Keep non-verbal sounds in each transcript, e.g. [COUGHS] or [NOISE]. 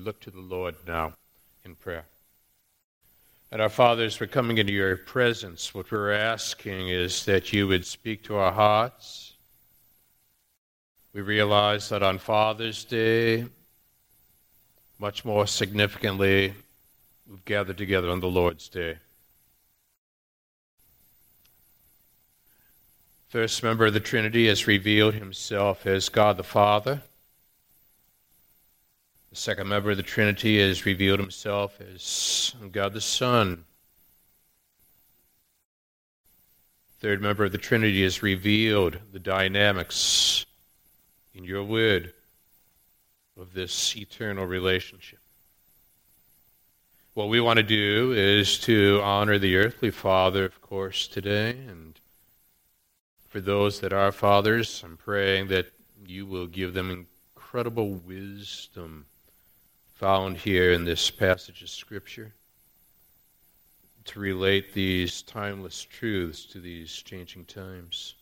we look to the Lord now in prayer. And our fathers, we're coming into your presence. What we're asking is that you would speak to our hearts. We realize that on Father's Day, much more significantly, we've gathered together on the Lord's Day. First member of the Trinity has revealed himself as God the Father. The second member of the Trinity has revealed himself as God the Son. Third member of the Trinity has revealed the dynamics in your word of this eternal relationship. What we want to do is to honor the earthly father, of course, today. And for those that are fathers, I'm praying that you will give them incredible wisdom found here in this passage of Scripture to relate these timeless truths to these changing times.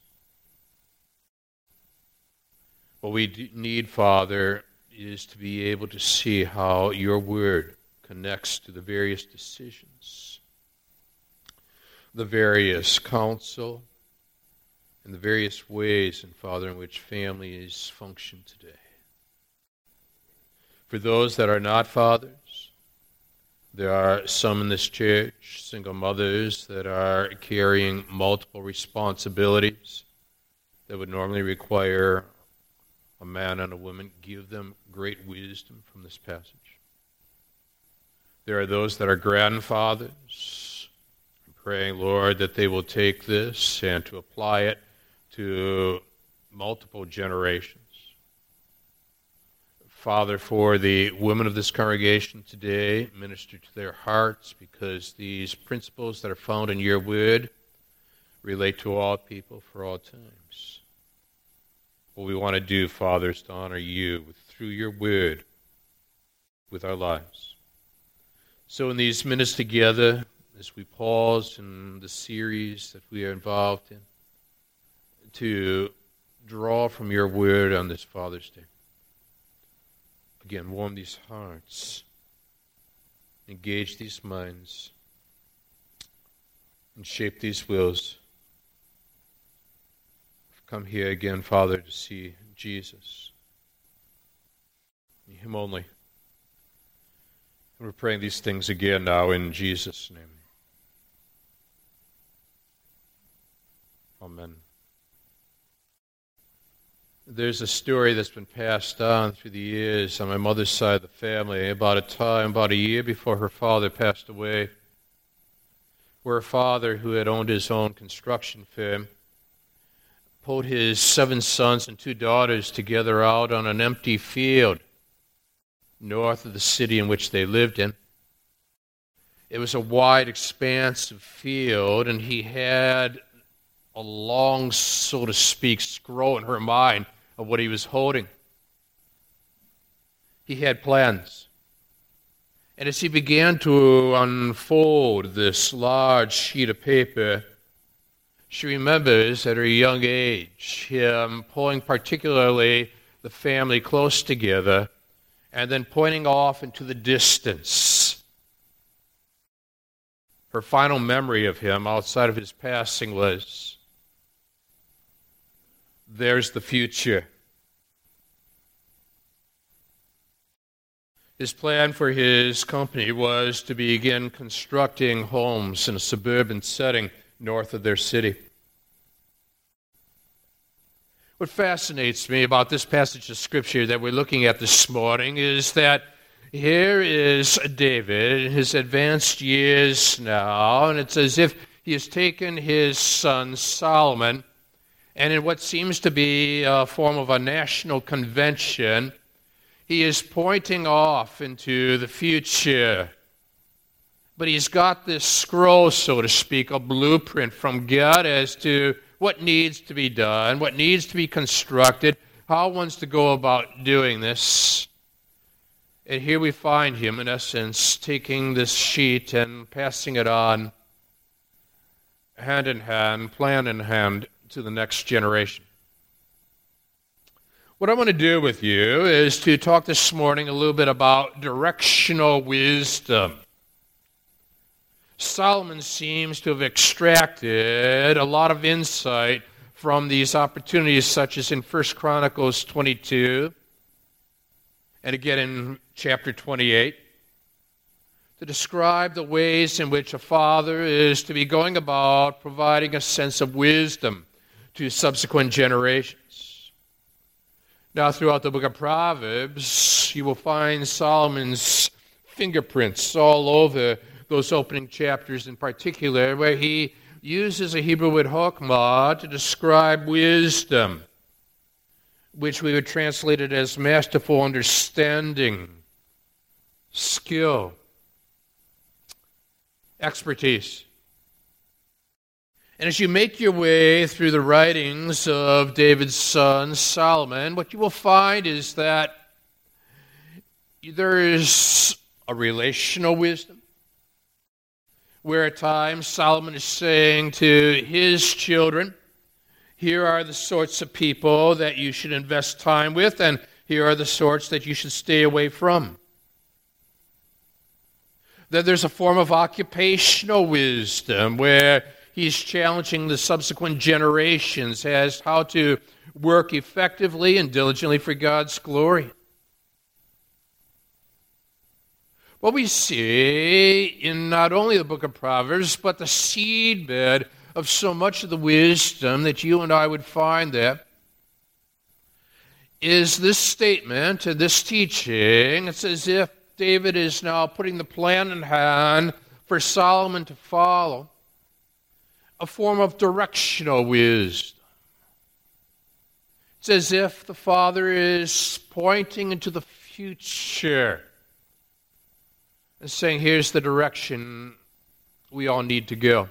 What we need, Father, is to be able to see how your word connects to the various decisions, the various counsel, and the various ways, and Father, in which families function today. For those that are not fathers, there are some in this church, single mothers, that are carrying multiple responsibilities that would normally require a man and a woman. Give them great wisdom from this passage. There are those that are grandfathers. I'm praying, Lord, that they will take this and to apply it to multiple generations. Father, for the women of this congregation today, minister to their hearts because these principles that are found in your word relate to all people for all times. What we want to do, Father, is to honor you through your word with our lives. So, in these minutes together, as we pause in the series that we are involved in, to draw from your word on this Father's Day again, warm these hearts, engage these minds, and shape these wills. I've come here again, Father, to see Jesus, Him only. And we're praying these things again now in Jesus' name. Amen. There's a story that's been passed on through the years on my mother's side of the family about a time, about a year before her father passed away, where a father, who had owned his own construction firm, pulled his seven sons and two daughters together out on an empty field north of the city in which they lived in. It was a wide, expanse of field, and he had a long, so to speak, scroll in her mind of what he was holding. He had plans. And as he began to unfold this large sheet of paper, she remembers at her young age him pulling particularly the family close together and then pointing off into the distance. Her final memory of him outside of his passing was there's the future. His plan for his company was to begin constructing homes in a suburban setting north of their city. What fascinates me about this passage of Scripture that we're looking at this morning is that here is David in his advanced years now, and it's as if he has taken his son Solomon and in what seems to be a form of a national convention, he is pointing off into the future. But he's got this scroll, so to speak, a blueprint from God as to what needs to be done, what needs to be constructed, how one's to go about doing this. And here we find him, in essence, taking this sheet and passing it on hand in hand, plan in hand, to the next generation. What I want to do with you is to talk this morning a little bit about directional wisdom. Solomon seems to have extracted a lot of insight from these opportunities, such as in 1 Chronicles 22 and again in chapter 28, to describe the ways in which a father is to be going about providing a sense of wisdom to subsequent generations. Now, throughout the book of Proverbs, you will find Solomon's fingerprints all over those opening chapters in particular, where he uses a Hebrew word hokmah to describe wisdom, which we would translate it as masterful understanding, skill, expertise. And as you make your way through the writings of David's son Solomon, what you will find is that there is a relational wisdom, where at times Solomon is saying to his children, Here are the sorts of people that you should invest time with, and here are the sorts that you should stay away from. That there's a form of occupational wisdom where he's challenging the subsequent generations as how to work effectively and diligently for God's glory. what we see in not only the book of Proverbs, but the seedbed of so much of the wisdom that you and I would find there is this statement and this teaching. It's as if David is now putting the plan in hand for Solomon to follow, a form of directional wisdom. It's as if the Father is pointing into the future and saying, here's the direction we all need to go.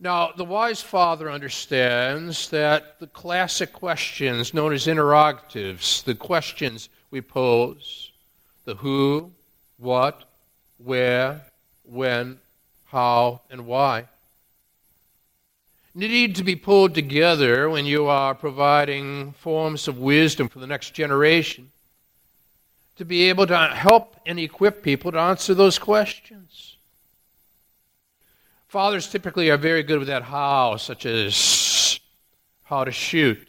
Now, the wise father understands that the classic questions known as interrogatives, the questions we pose, the who, what, where, when, how, and why, need to be pulled together when you are providing forms of wisdom for the next generation to be able to help and equip people to answer those questions. Fathers typically are very good with that how, such as how to shoot,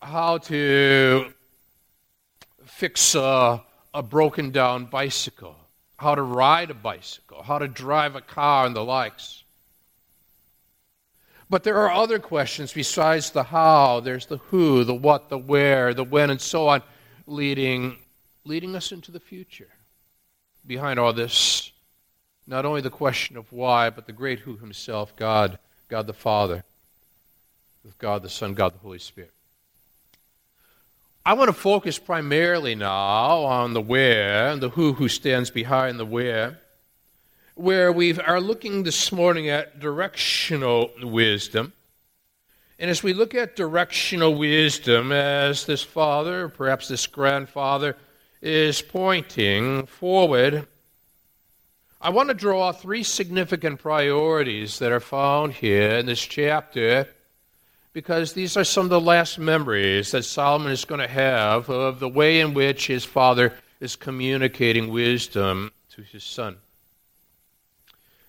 how to fix a, a broken down bicycle, how to ride a bicycle, how to drive a car, and the likes. But there are other questions besides the how. There's the who, the what, the where, the when, and so on leading, leading us into the future. Behind all this, not only the question of why, but the great who himself, God, God the Father, with God the Son, God the Holy Spirit. I want to focus primarily now on the where and the who who stands behind the where, where we are looking this morning at directional wisdom. And as we look at directional wisdom, as this father, perhaps this grandfather, is pointing forward, I want to draw three significant priorities that are found here in this chapter because these are some of the last memories that Solomon is going to have of the way in which his father is communicating wisdom to his son.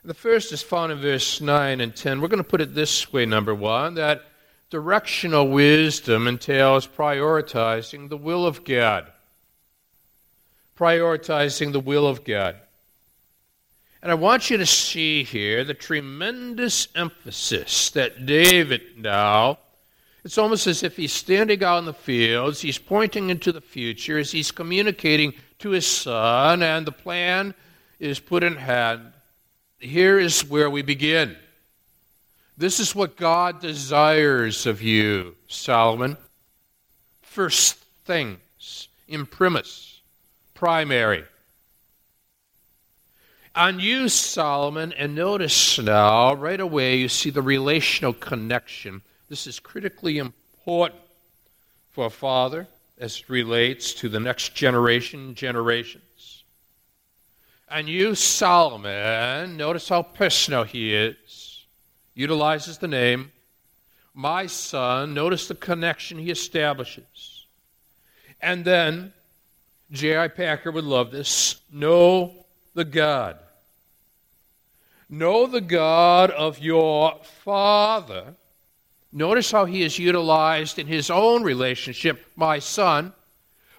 The first is found in verse 9 and 10. We're going to put it this way, number one, that Directional wisdom entails prioritizing the will of God. Prioritizing the will of God. And I want you to see here the tremendous emphasis that David now, it's almost as if he's standing out in the fields, he's pointing into the future as he's communicating to his son, and the plan is put in hand. Here is where we begin. This is what God desires of you, Solomon. First things, imprimis, primary. On you, Solomon, and notice now, right away, you see the relational connection. This is critically important for a father as it relates to the next generation, generations. And you, Solomon, notice how personal he is utilizes the name, my son. Notice the connection he establishes. And then, J.I. Packer would love this know the God. Know the God of your Father. Notice how he is utilized in his own relationship, my son.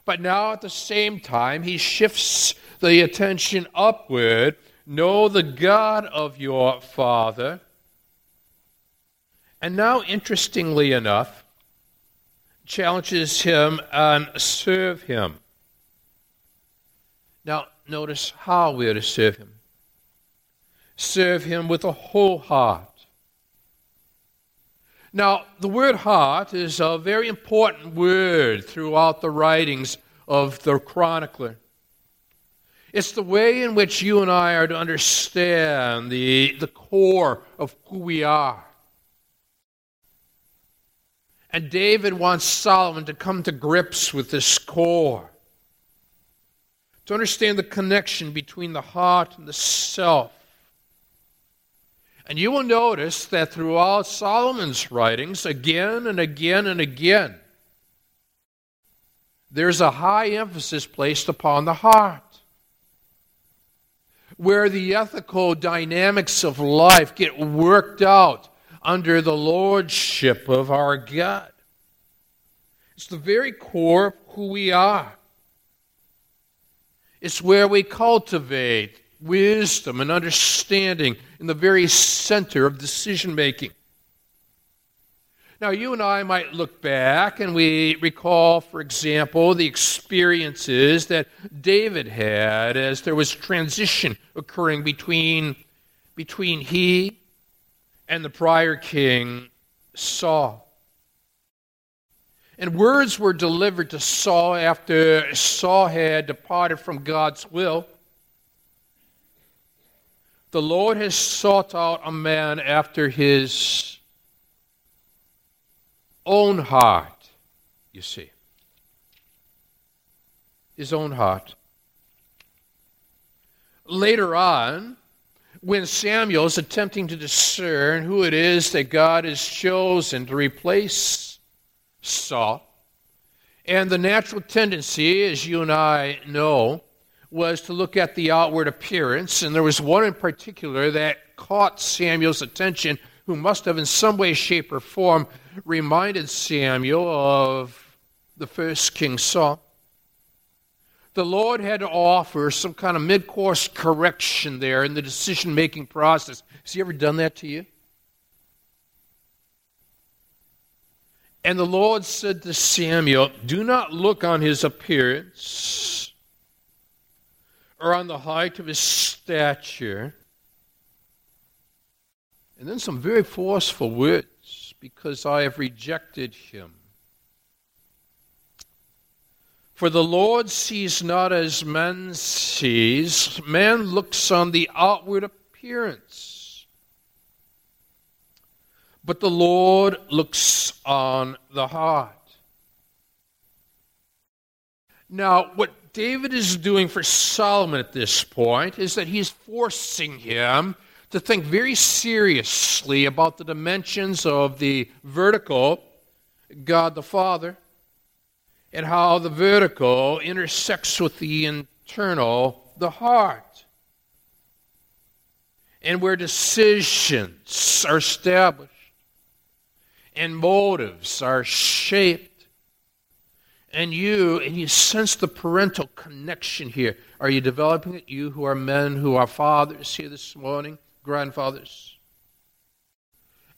But now at the same time, he shifts the attention upward. Know the God of your Father. And now, interestingly enough, challenges him and serve him. Now, notice how we are to serve him. Serve him with a whole heart. Now, the word heart is a very important word throughout the writings of the chronicler. It's the way in which you and I are to understand the, the core of who we are. And David wants Solomon to come to grips with this core, to understand the connection between the heart and the self. And you will notice that throughout Solomon's writings, again and again and again, there's a high emphasis placed upon the heart. Where the ethical dynamics of life get worked out under the lordship of our God. It's the very core of who we are. It's where we cultivate wisdom and understanding in the very center of decision making. Now, you and I might look back and we recall, for example, the experiences that David had as there was transition occurring between, between he and the prior king, Saul. And words were delivered to Saul after Saul had departed from God's will. The Lord has sought out a man after his own heart, you see. His own heart. Later on, when Samuel is attempting to discern who it is that God has chosen to replace Saul, and the natural tendency, as you and I know, was to look at the outward appearance, and there was one in particular that caught Samuel's attention, who must have, in some way, shape, or form, reminded Samuel of the first King Saul the Lord had to offer some kind of mid course correction there in the decision making process. Has He ever done that to you? And the Lord said to Samuel, Do not look on his appearance or on the height of his stature. And then some very forceful words, because I have rejected him. For the Lord sees not as man sees. Man looks on the outward appearance. But the Lord looks on the heart. Now, what David is doing for Solomon at this point is that he's forcing him to think very seriously about the dimensions of the vertical, God the Father, and how the vertical intersects with the internal, the heart. And where decisions are established and motives are shaped. And you, and you sense the parental connection here. Are you developing it? You who are men, who are fathers here this morning, grandfathers?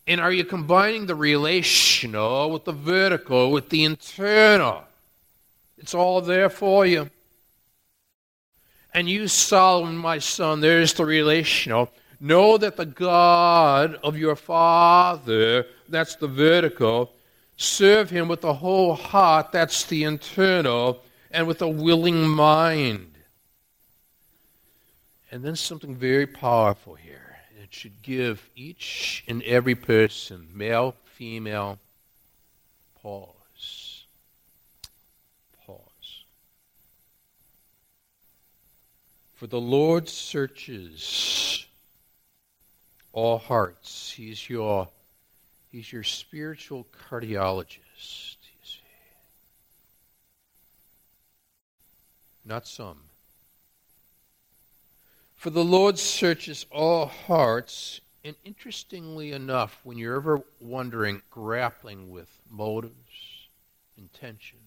And are you combining the relational with the vertical, with the internal? It's all there for you. And you, Solomon, my son, there's the relational. Know that the God of your father, that's the vertical, serve him with the whole heart, that's the internal, and with a willing mind. And then something very powerful here. It should give each and every person, male, female, pause. Pause. For the Lord searches all hearts. He's your, He's your spiritual cardiologist, you see. Not some. For the Lord searches all hearts, and interestingly enough, when you're ever wondering, grappling with motives, intentions,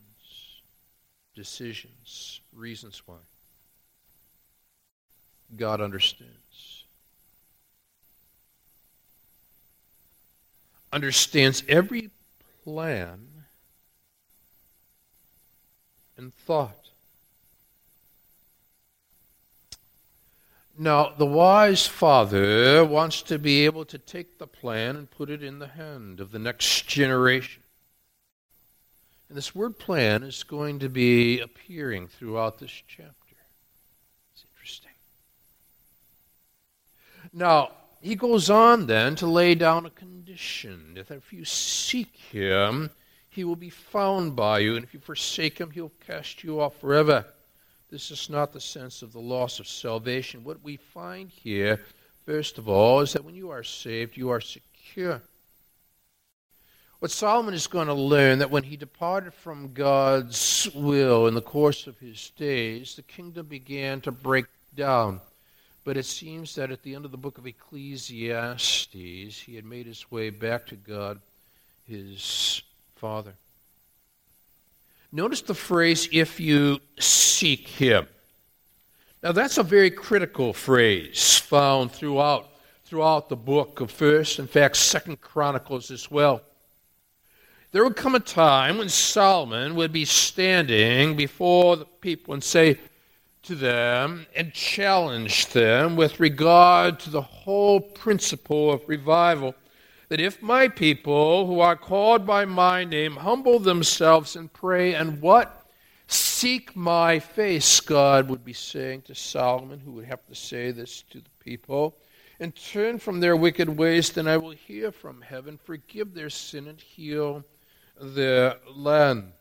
decisions, reasons why, God understands. Understands every plan and thought. Now, the wise father wants to be able to take the plan and put it in the hand of the next generation. And this word plan is going to be appearing throughout this chapter. It's interesting. Now, he goes on then to lay down a condition that if you seek him, he will be found by you, and if you forsake him, he'll cast you off forever. This is not the sense of the loss of salvation. What we find here, first of all, is that when you are saved, you are secure. What Solomon is going to learn that when he departed from God's will in the course of his days, the kingdom began to break down. But it seems that at the end of the book of Ecclesiastes, he had made his way back to God, his Father. Notice the phrase, if you seek him. Now, that's a very critical phrase found throughout, throughout the book of 1st, in fact, 2nd Chronicles as well. There would come a time when Solomon would be standing before the people and say to them and challenge them with regard to the whole principle of revival that if my people who are called by my name humble themselves and pray and what? Seek my face, God would be saying to Solomon, who would have to say this to the people, and turn from their wicked ways, then I will hear from heaven, forgive their sin, and heal their land.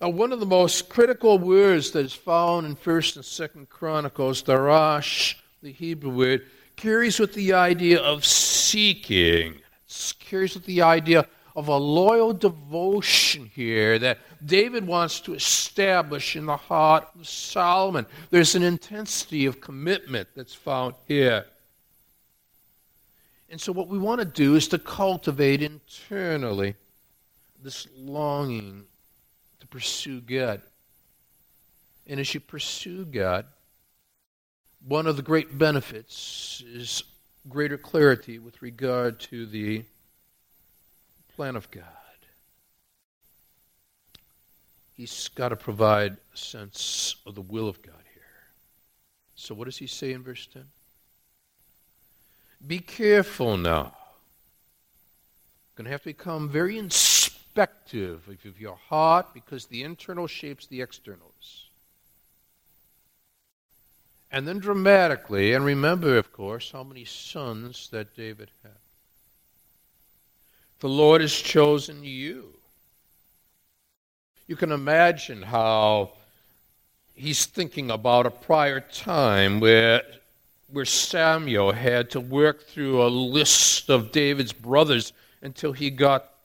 Now, one of the most critical words that is found in 1st and 2nd Chronicles, darash, the Hebrew word, carries with the idea of seeking. It carries with the idea of a loyal devotion here that David wants to establish in the heart of Solomon. There's an intensity of commitment that's found here. And so, what we want to do is to cultivate internally this longing pursue God. And as you pursue God, one of the great benefits is greater clarity with regard to the plan of God. He's got to provide a sense of the will of God here. So, what does he say in verse 10? Be careful now. Going to have to become very inspective of your heart because the internal shapes the externals. And then dramatically, and remember, of course, how many sons that David had. The Lord has chosen you. You can imagine how he's thinking about a prior time where, where Samuel had to work through a list of David's brothers until he got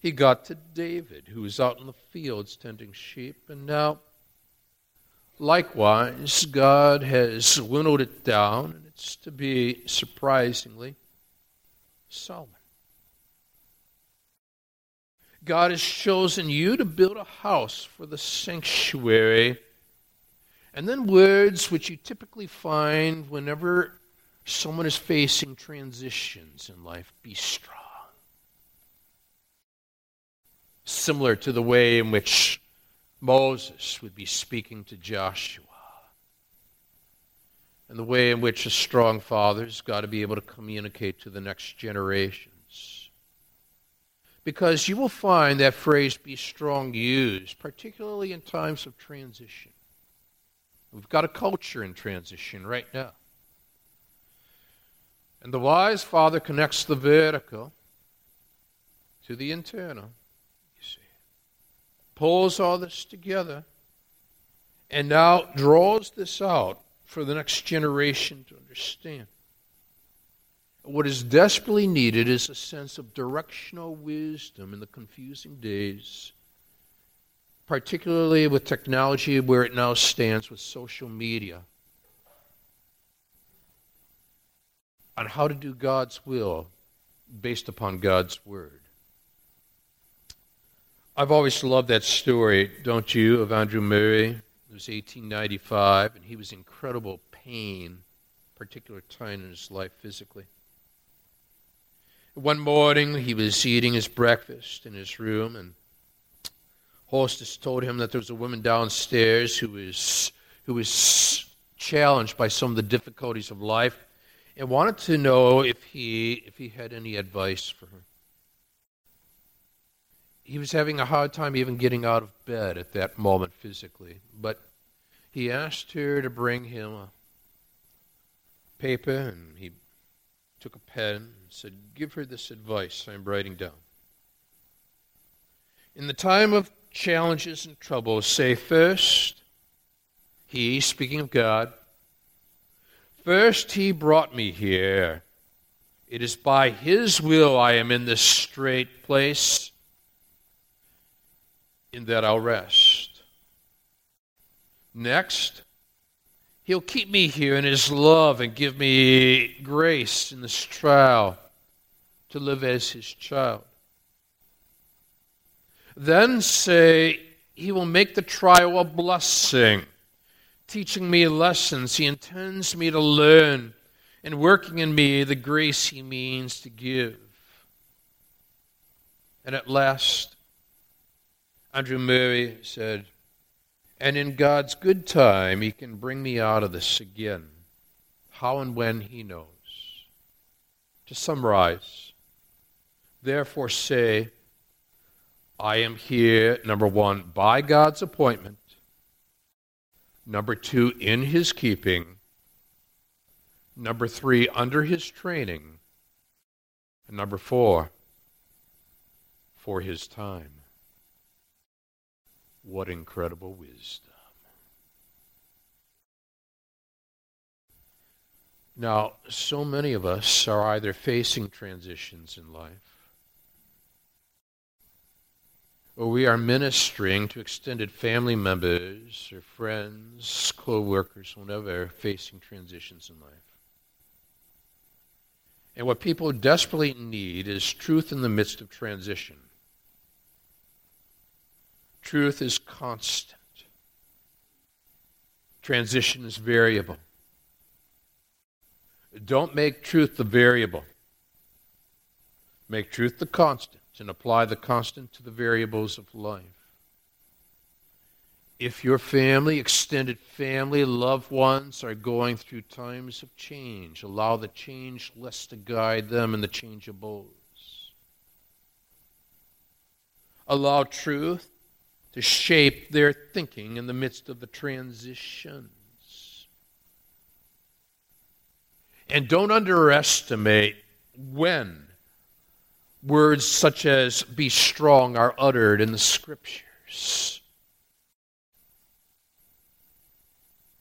he got to David, who was out in the fields tending sheep, and now Likewise, God has winnowed it down, and it's to be surprisingly Solomon. God has chosen you to build a house for the sanctuary. And then words which you typically find whenever someone is facing transitions in life be strong. Similar to the way in which Moses would be speaking to Joshua. And the way in which a strong father's got to be able to communicate to the next generations. Because you will find that phrase be strong used, particularly in times of transition. We've got a culture in transition right now. And the wise father connects the vertical to the internal pulls all this together, and now draws this out for the next generation to understand. what is desperately needed is a sense of directional wisdom in the confusing days, particularly with technology where it now stands with social media. On how to do God's will based upon God's word. I've always loved that story, don't you, of Andrew Murray? It was 1895, and he was in incredible pain, particular time in his life physically. One morning, he was eating his breakfast in his room, and hostess told him that there was a woman downstairs who was who was challenged by some of the difficulties of life and wanted to know if he if he had any advice for her. He was having a hard time even getting out of bed at that moment physically, but he asked her to bring him a paper and he took a pen and said, Give her this advice I'm writing down. In the time of challenges and troubles, say first, He, speaking of God, First, He brought me here. It is by His will I am in this straight place, in that I'll rest. Next, He'll keep me here in His love and give me grace in this trial to live as His child. Then say, He will make the trial a blessing teaching me lessons he intends me to learn and working in me the grace he means to give. And at last, Andrew Murray said, And in God's good time, he can bring me out of this again. How and when he knows. To summarize, therefore say, I am here, number one, by God's appointment Number two, in his keeping. Number three, under his training. And number four, for his time. What incredible wisdom. Now, so many of us are either facing transitions in life or we are ministering to extended family members or friends, co workers, whatever, facing transitions in life. And what people desperately need is truth in the midst of transition. Truth is constant. Transition is variable. Don't make truth the variable. Make truth the constant and apply the constant to the variables of life. If your family, extended family, loved ones are going through times of change, allow the change less to guide them and the changeables. Allow truth to shape their thinking in the midst of the transitions. And don't underestimate when words such as be strong are uttered in the scriptures.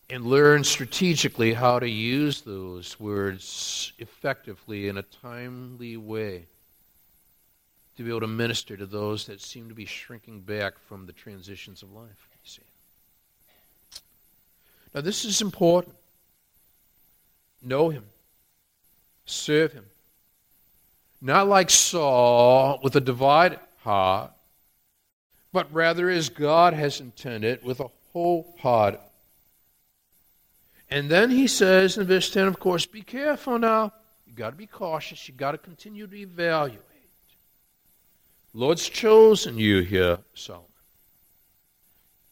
And learn strategically how to use those words effectively in a timely way to be able to minister to those that seem to be shrinking back from the transitions of life. You see. Now, this is important. Know Him, serve Him, not like Saul with a divided heart, but rather as God has intended with a whole heart. And then he says in verse 10, of course, be careful now. You've got to be cautious. You've got to continue to evaluate. Lord's chosen you here, Solomon.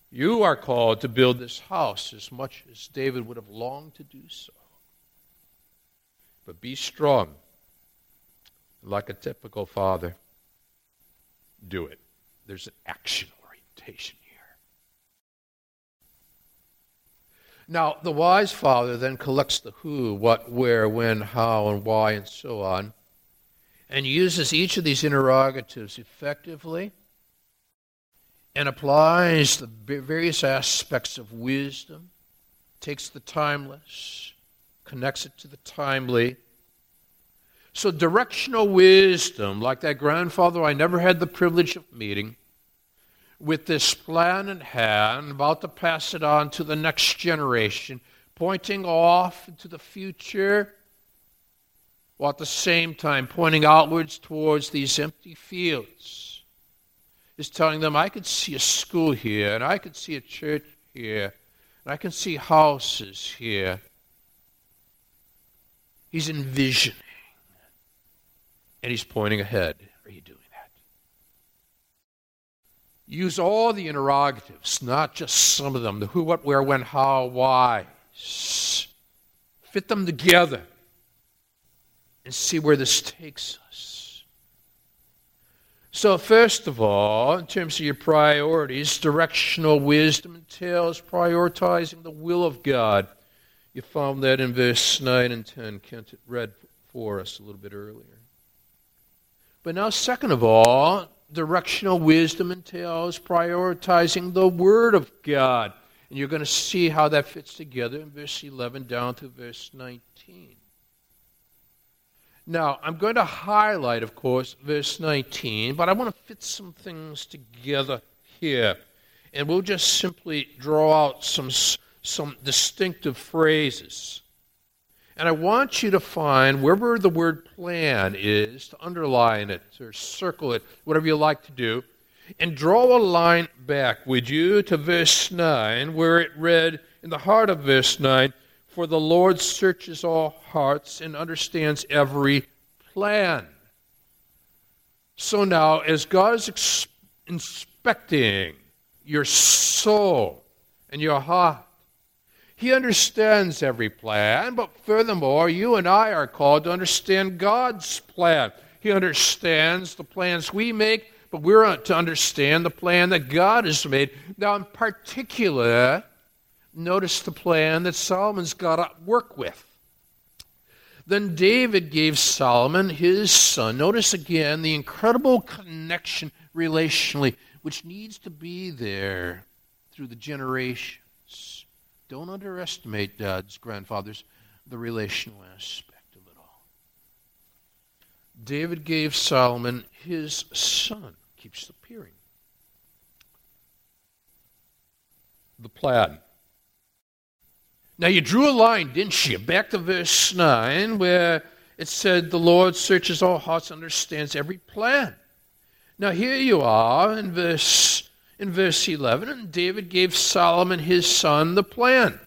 You are called to build this house as much as David would have longed to do so. But be strong like a typical father, do it. There's an action orientation here. Now, the wise father then collects the who, what, where, when, how, and why, and so on, and uses each of these interrogatives effectively and applies the various aspects of wisdom, takes the timeless, connects it to the timely, So, directional wisdom, like that grandfather I never had the privilege of meeting, with this plan in hand, about to pass it on to the next generation, pointing off into the future, while at the same time pointing outwards towards these empty fields, is telling them, I could see a school here, and I could see a church here, and I can see houses here. He's envisioning, and he's pointing ahead. Are you doing that? Use all the interrogatives, not just some of them the who, what, where, when, how, why. Fit them together and see where this takes us. So, first of all, in terms of your priorities, directional wisdom entails prioritizing the will of God. You found that in verse 9 and 10. Kent read for us a little bit earlier. But now, second of all, directional wisdom entails prioritizing the Word of God. And you're going to see how that fits together in verse 11 down to verse 19. Now, I'm going to highlight, of course, verse 19, but I want to fit some things together here. And we'll just simply draw out some, some distinctive phrases. And I want you to find wherever the word plan is, to underline it or circle it, whatever you like to do, and draw a line back, would you, to verse 9, where it read in the heart of verse 9, for the Lord searches all hearts and understands every plan. So now, as God is ex- inspecting your soul and your heart, He understands every plan, but furthermore, you and I are called to understand God's plan. He understands the plans we make, but we're to understand the plan that God has made. Now, in particular, Notice the plan that Solomon's got to work with. Then David gave Solomon his son. Notice again the incredible connection relationally, which needs to be there through the generations. Don't underestimate dads, grandfathers, the relational aspect of it all. David gave Solomon his son. Keeps appearing. The plan now you drew a line, didn't you? Back to verse 9, where it said, The Lord searches all hearts, understands every plan. Now here you are in verse, in verse 11, and David gave Solomon his son the plan.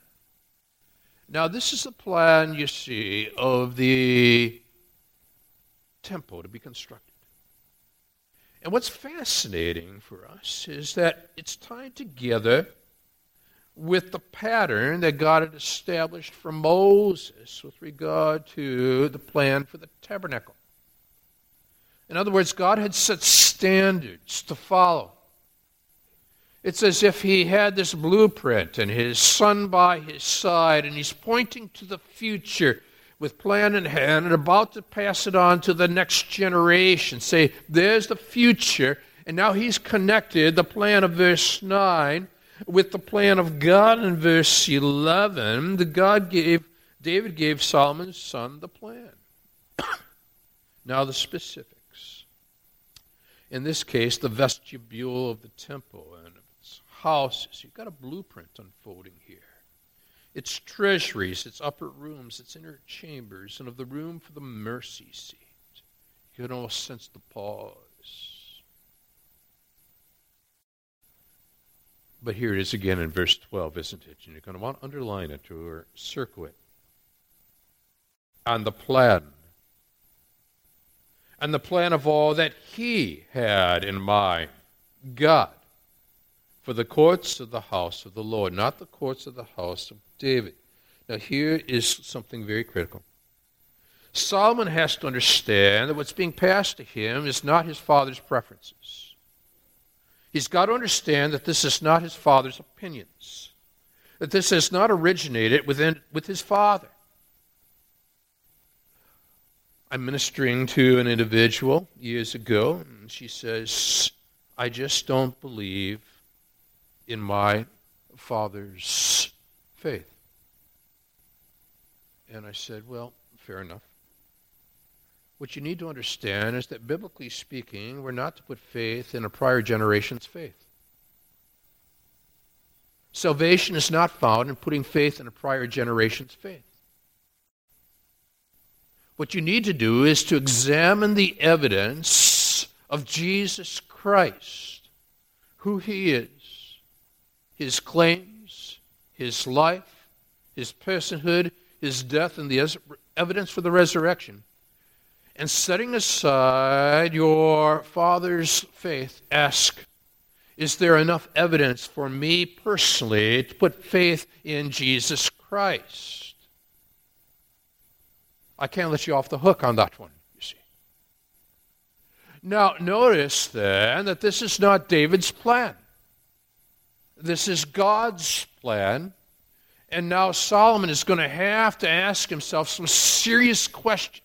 Now this is the plan, you see, of the temple to be constructed. And what's fascinating for us is that it's tied together with the pattern that God had established for Moses with regard to the plan for the tabernacle. In other words, God had set standards to follow. It's as if he had this blueprint and his son by his side, and he's pointing to the future with plan in hand and about to pass it on to the next generation. Say, there's the future. And now he's connected the plan of verse 9 with the plan of God in verse 11, the God gave, David gave Solomon's son the plan. [COUGHS] now the specifics. In this case, the vestibule of the temple and its houses. You've got a blueprint unfolding here. Its treasuries, its upper rooms, its inner chambers, and of the room for the mercy seat. You can almost sense the pause But here it is again in verse 12, isn't it? And you're going to want to underline it or circle it. On the plan. And the plan of all that he had in mind. God. For the courts of the house of the Lord, not the courts of the house of David. Now, here is something very critical. Solomon has to understand that what's being passed to him is not his father's preferences. He's got to understand that this is not his father's opinions, that this has not originated within, with his father. I'm ministering to an individual years ago, and she says, I just don't believe in my father's faith. And I said, Well, fair enough. What you need to understand is that biblically speaking, we're not to put faith in a prior generation's faith. Salvation is not found in putting faith in a prior generation's faith. What you need to do is to examine the evidence of Jesus Christ, who he is, his claims, his life, his personhood, his death, and the evidence for the resurrection. And setting aside your father's faith, ask, is there enough evidence for me personally to put faith in Jesus Christ? I can't let you off the hook on that one, you see. Now, notice then that this is not David's plan. This is God's plan. And now Solomon is going to have to ask himself some serious questions.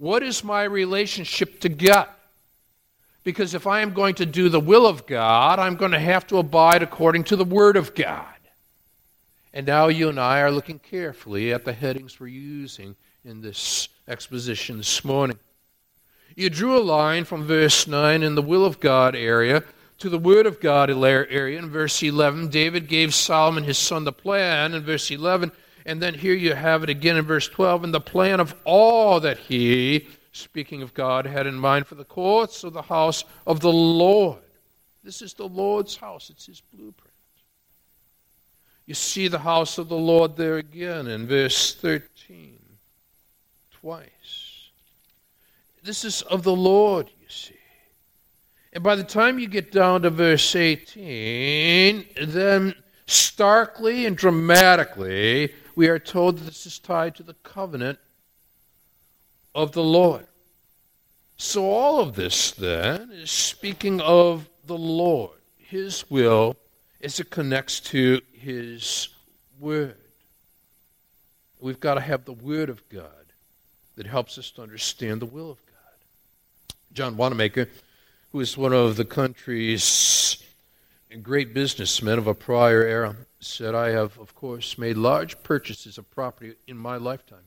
What is my relationship to God? Because if I am going to do the will of God, I'm going to have to abide according to the Word of God. And now you and I are looking carefully at the headings we're using in this exposition this morning. You drew a line from verse 9 in the will of God area to the word of God area in verse 11. David gave Solomon his son the plan in verse 11. And then here you have it again in verse 12 and the plan of all that he, speaking of God, had in mind for the courts of the house of the Lord. This is the Lord's house, it's his blueprint. You see the house of the Lord there again in verse 13 twice. This is of the Lord, you see. And by the time you get down to verse 18, then starkly and dramatically, we are told that this is tied to the covenant of the Lord. So, all of this then is speaking of the Lord, His will, as it connects to His Word. We've got to have the Word of God that helps us to understand the will of God. John Wanamaker, who is one of the country's great businessmen of a prior era, said, I have, of course, made large purchases of property in my lifetime.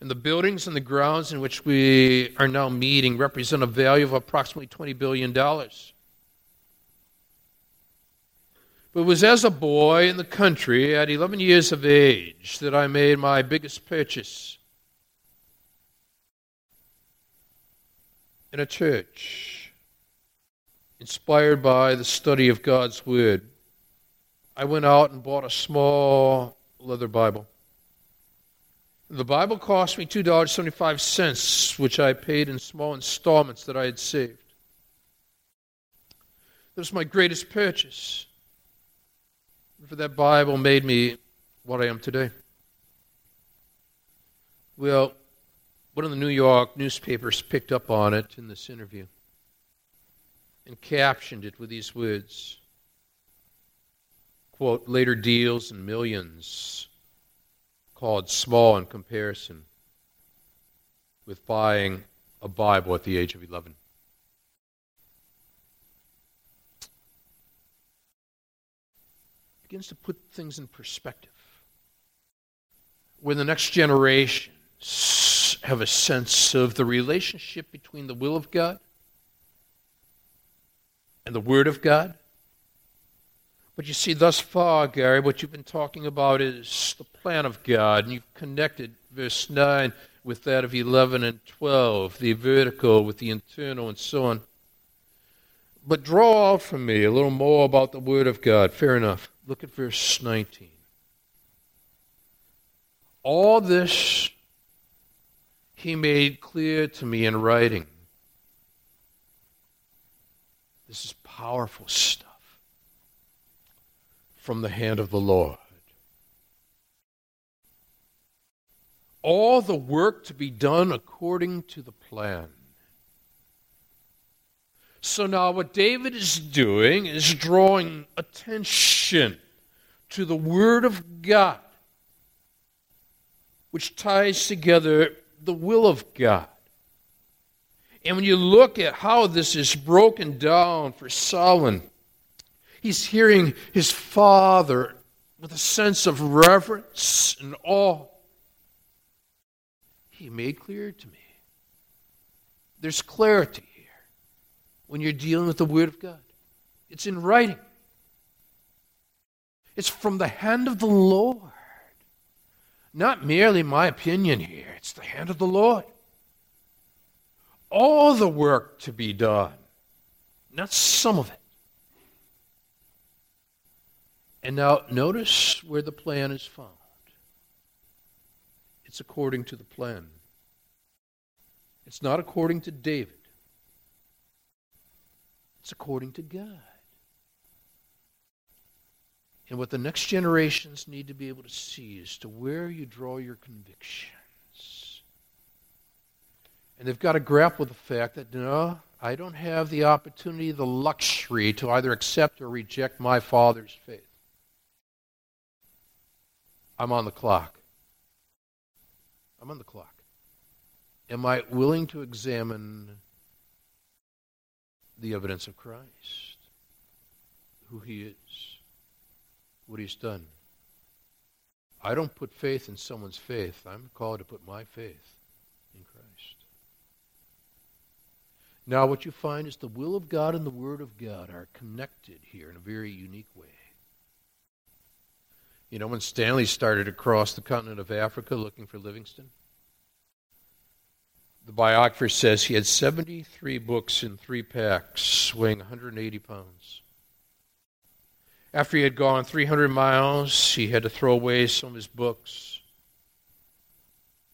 And the buildings and the grounds in which we are now meeting represent a value of approximately $20 billion. But it was as a boy in the country at 11 years of age that I made my biggest purchase. in a church, inspired by the study of God's Word, I went out and bought a small leather Bible. The Bible cost me $2.75, which I paid in small installments that I had saved. That was my greatest purchase. For that Bible made me what I am today. Well, one of the New York newspapers picked up on it in this interview and captioned it with these words quote, later deals in millions, called small in comparison with buying a Bible at the age of 11. Begins to put things in perspective. When the next generation have a sense of the relationship between the will of God and the Word of God. But you see, thus far, Gary, what you've been talking about is the plan of God, and you've connected verse 9 with that of 11 and 12, the vertical with the internal, and so on. But draw out from me a little more about the Word of God. Fair enough. Look at verse 19. All this he made clear to me in writing. This is powerful stuff from the hand of the Lord. All the work to be done according to the plan. So now, what David is doing is drawing attention to the Word of God, which ties together the will of God. And when you look at how this is broken down for Solomon, he's hearing his father with a sense of reverence and awe. He made clear to me. There's clarity here when you're dealing with the Word of God. It's in writing. It's from the hand of the Lord. Not merely my opinion here, it's the hand of the Lord. All the work to be done, not some of it. And now notice where the plan is found. It's according to the plan. It's not according to David. It's according to God. And what the next generations need to be able to see is to where you draw your convictions. And they've got to grapple with the fact that, no, I don't have the opportunity, the luxury to either accept or reject my father's faith. I'm on the clock. I'm on the clock. Am I willing to examine the evidence of Christ? Who he is? what he's done. I don't put faith in someone's faith. I'm called to put my faith in Christ. Now, what you find is the will of God and the Word of God are connected here in a very unique way. You know, when Stanley started across the continent of Africa looking for Livingstone, the biographer says he had 73 books in three packs, weighing 180 pounds. After he had gone 300 miles, he had to throw away some of his books.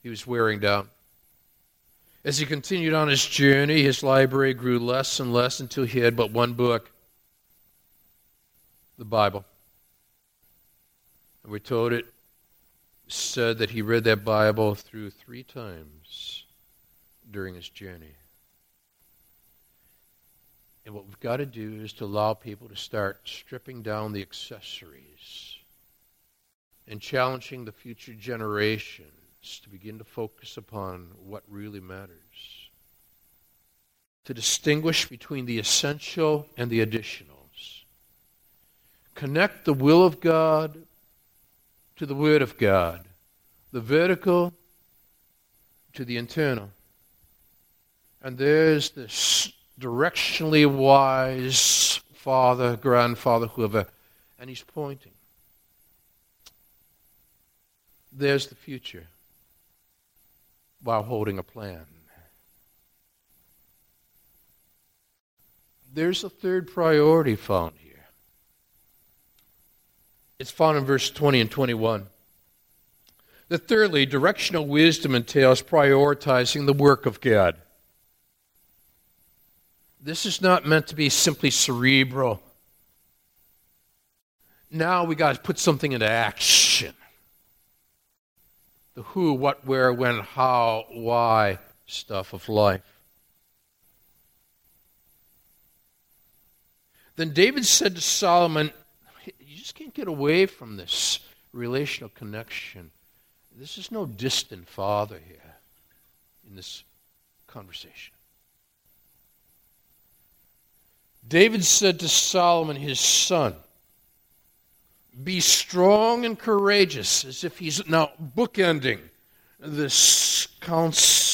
He was wearing down. As he continued on his journey, his library grew less and less until he had but one book the Bible. We're told it said that he read that Bible through three times during his journey. And what we've got to do is to allow people to start stripping down the accessories and challenging the future generations to begin to focus upon what really matters. To distinguish between the essential and the additionals. Connect the will of God to the Word of God, the vertical to the internal. And there's this directionally wise father, grandfather, whoever, and he's pointing. There's the future while holding a plan. There's a third priority found here. It's found in verse 20 and 21. The thirdly, directional wisdom entails prioritizing the work of God. This is not meant to be simply cerebral. Now we got to put something into action. The who, what, where, when, how, why stuff of life. Then David said to Solomon, just can't get away from this relational connection. This is no distant father here in this conversation. David said to Solomon, his son, Be strong and courageous, as if he's now bookending this counsel.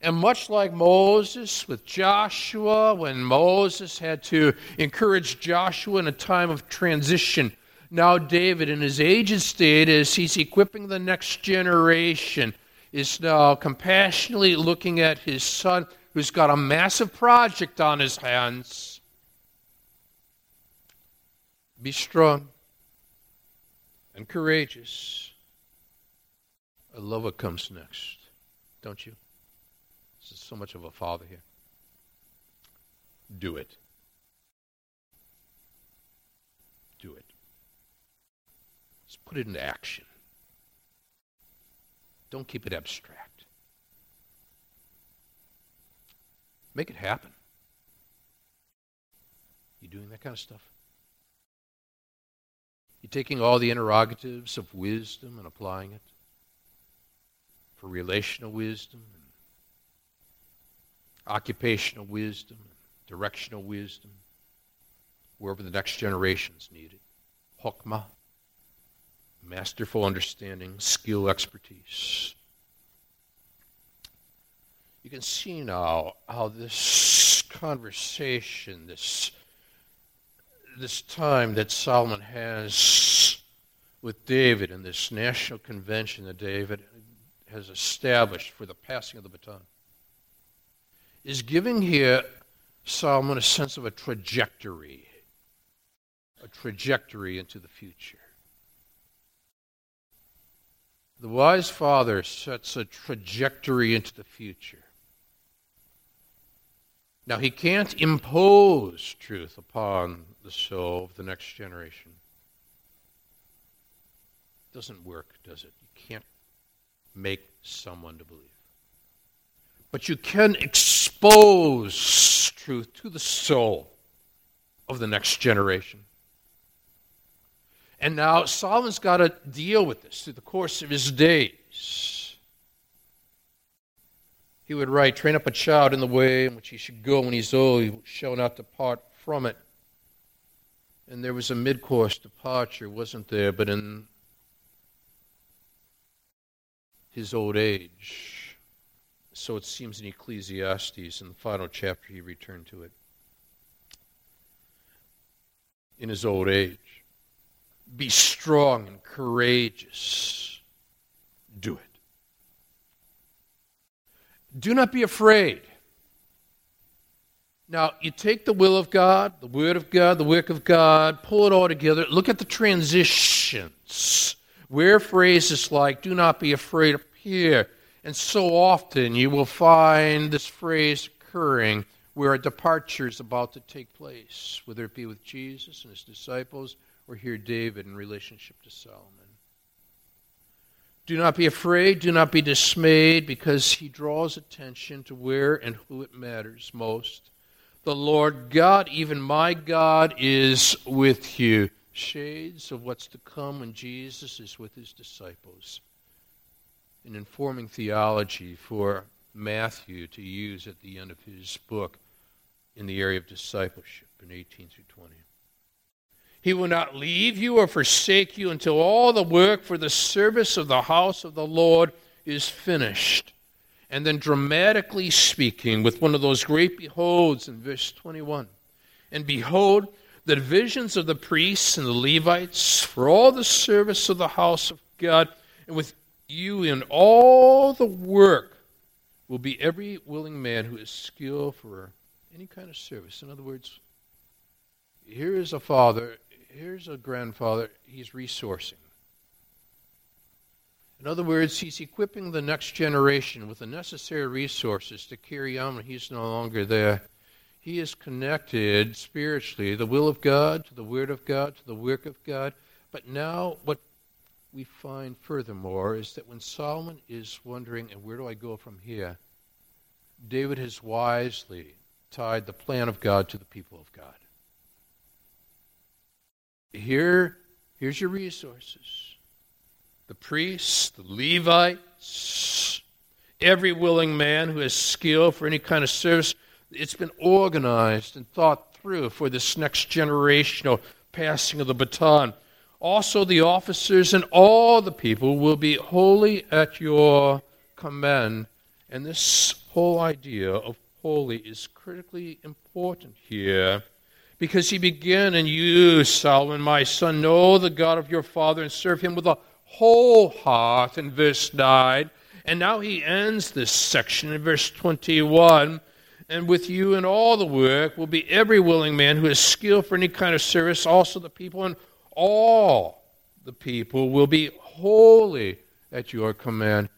And much like Moses with Joshua, when Moses had to encourage Joshua in a time of transition, now David, in his aged state, as he's equipping the next generation, is now compassionately looking at his son who's got a massive project on his hands. Be strong and courageous. I love what comes next, don't you? So much of a father here. Do it. Do it. Let's put it into action. Don't keep it abstract. Make it happen. You doing that kind of stuff? You taking all the interrogatives of wisdom and applying it for relational wisdom occupational wisdom, directional wisdom, wherever the next generations need it. Hokmah. masterful understanding, skill, expertise. You can see now how this conversation, this, this time that Solomon has with David in this national convention that David has established for the passing of the baton, is giving here Solomon a sense of a trajectory, a trajectory into the future. The wise father sets a trajectory into the future. Now, he can't impose truth upon the soul of the next generation. It doesn't work, does it? You can't make someone to believe. But you can expose truth to the soul of the next generation. And now Solomon's got to deal with this through the course of his days. He would write, Train up a child in the way in which he should go when he's old, he shall not depart from it. And there was a mid course departure, wasn't there? But in his old age, so it seems in Ecclesiastes, in the final chapter, he returned to it. In his old age. Be strong and courageous. Do it. Do not be afraid. Now, you take the will of God, the Word of God, the work of God, pull it all together. Look at the transitions where phrases like, do not be afraid appear. And so often you will find this phrase occurring where a departure is about to take place, whether it be with Jesus and his disciples or here David in relationship to Solomon. Do not be afraid, do not be dismayed, because he draws attention to where and who it matters most. The Lord God, even my God, is with you. Shades of what's to come when Jesus is with his disciples. An informing theology for Matthew to use at the end of his book in the area of discipleship in 18 through 20. He will not leave you or forsake you until all the work for the service of the house of the Lord is finished. And then, dramatically speaking, with one of those great beholds in verse 21 And behold, the divisions of the priests and the Levites for all the service of the house of God, and with you in all the work will be every willing man who is skilled for any kind of service. In other words, here is a father here's a grandfather, he's resourcing. In other words, he's equipping the next generation with the necessary resources to carry on when he's no longer there. He is connected spiritually, the will of God, to the Word of God, to the work of God. But now, what we find furthermore is that when Solomon is wondering, and where do I go from here? David has wisely tied the plan of God to the people of God. Here, here's your resources the priests, the Levites, every willing man who has skill for any kind of service. It's been organized and thought through for this next generational passing of the baton. Also, the officers and all the people will be wholly at your command. And this whole idea of holy is critically important here because he began, and you, Solomon, my son, know the God of your father and serve him with a whole heart, in verse 9. And now he ends this section in verse 21. And with you in all the work will be every willing man who is skilled for any kind of service, also the people, and all the people will be wholly at your command.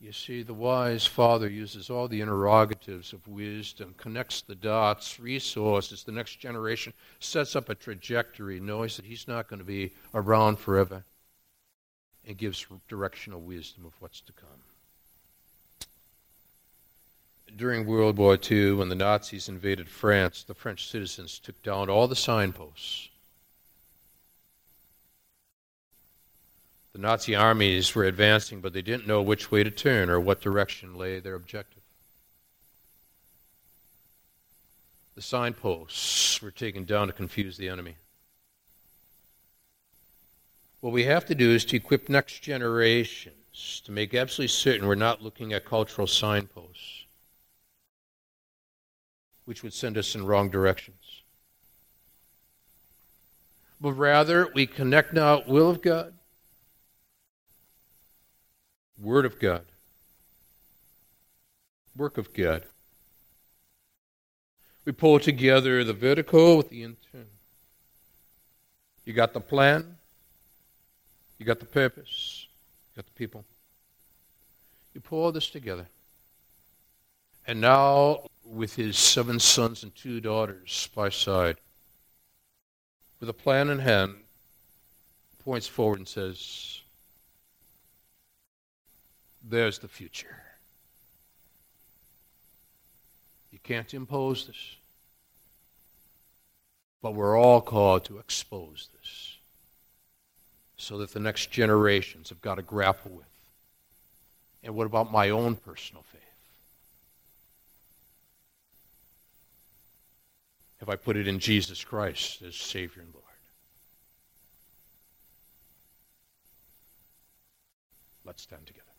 You see, the wise father uses all the interrogatives of wisdom, connects the dots, resources, the next generation, sets up a trajectory, knows that he's not going to be around forever, and gives directional wisdom of what's to come. During World War II, when the Nazis invaded France, the French citizens took down all the signposts The Nazi armies were advancing, but they didn't know which way to turn or what direction lay their objective. The signposts were taken down to confuse the enemy. What we have to do is to equip next generations to make absolutely certain we're not looking at cultural signposts, which would send us in wrong directions. But rather, we connect now will of God, Word of God, work of God. We pull together the vertical with the internal. You got the plan, you got the purpose, you got the people. You pull all this together. And now, with his seven sons and two daughters by side, with a plan in hand, points forward and says, There's the future. You can't impose this. But we're all called to expose this so that the next generations have got to grapple with. And what about my own personal faith? Have I put it in Jesus Christ as Savior and Lord? Let's stand together.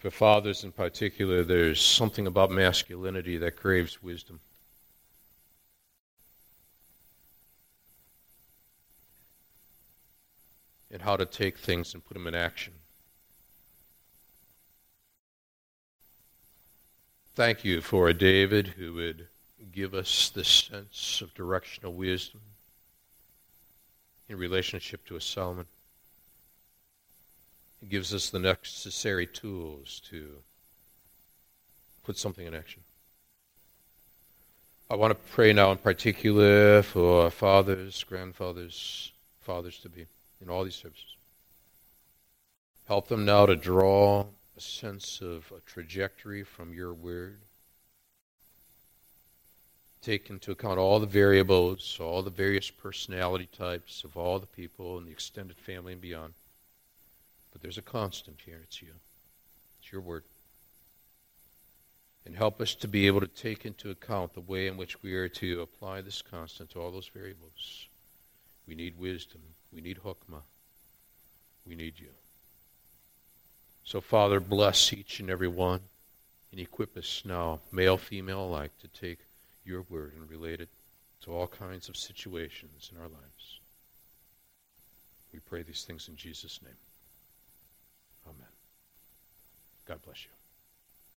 For fathers in particular, there's something about masculinity that craves wisdom. And how to take things and put them in action. Thank you for a David who would give us this sense of directional wisdom in relationship to a Solomon. It gives us the necessary tools to put something in action. I want to pray now in particular for fathers, grandfathers, fathers to be in all these services. Help them now to draw a sense of a trajectory from your word. Take into account all the variables, all the various personality types of all the people in the extended family and beyond. But there's a constant here. It's you. It's your word. And help us to be able to take into account the way in which we are to apply this constant to all those variables. We need wisdom. We need hokmah. We need you. So, Father, bless each and every one and equip us now, male, female alike, to take your word and relate it to all kinds of situations in our lives. We pray these things in Jesus' name. Amen. God bless you.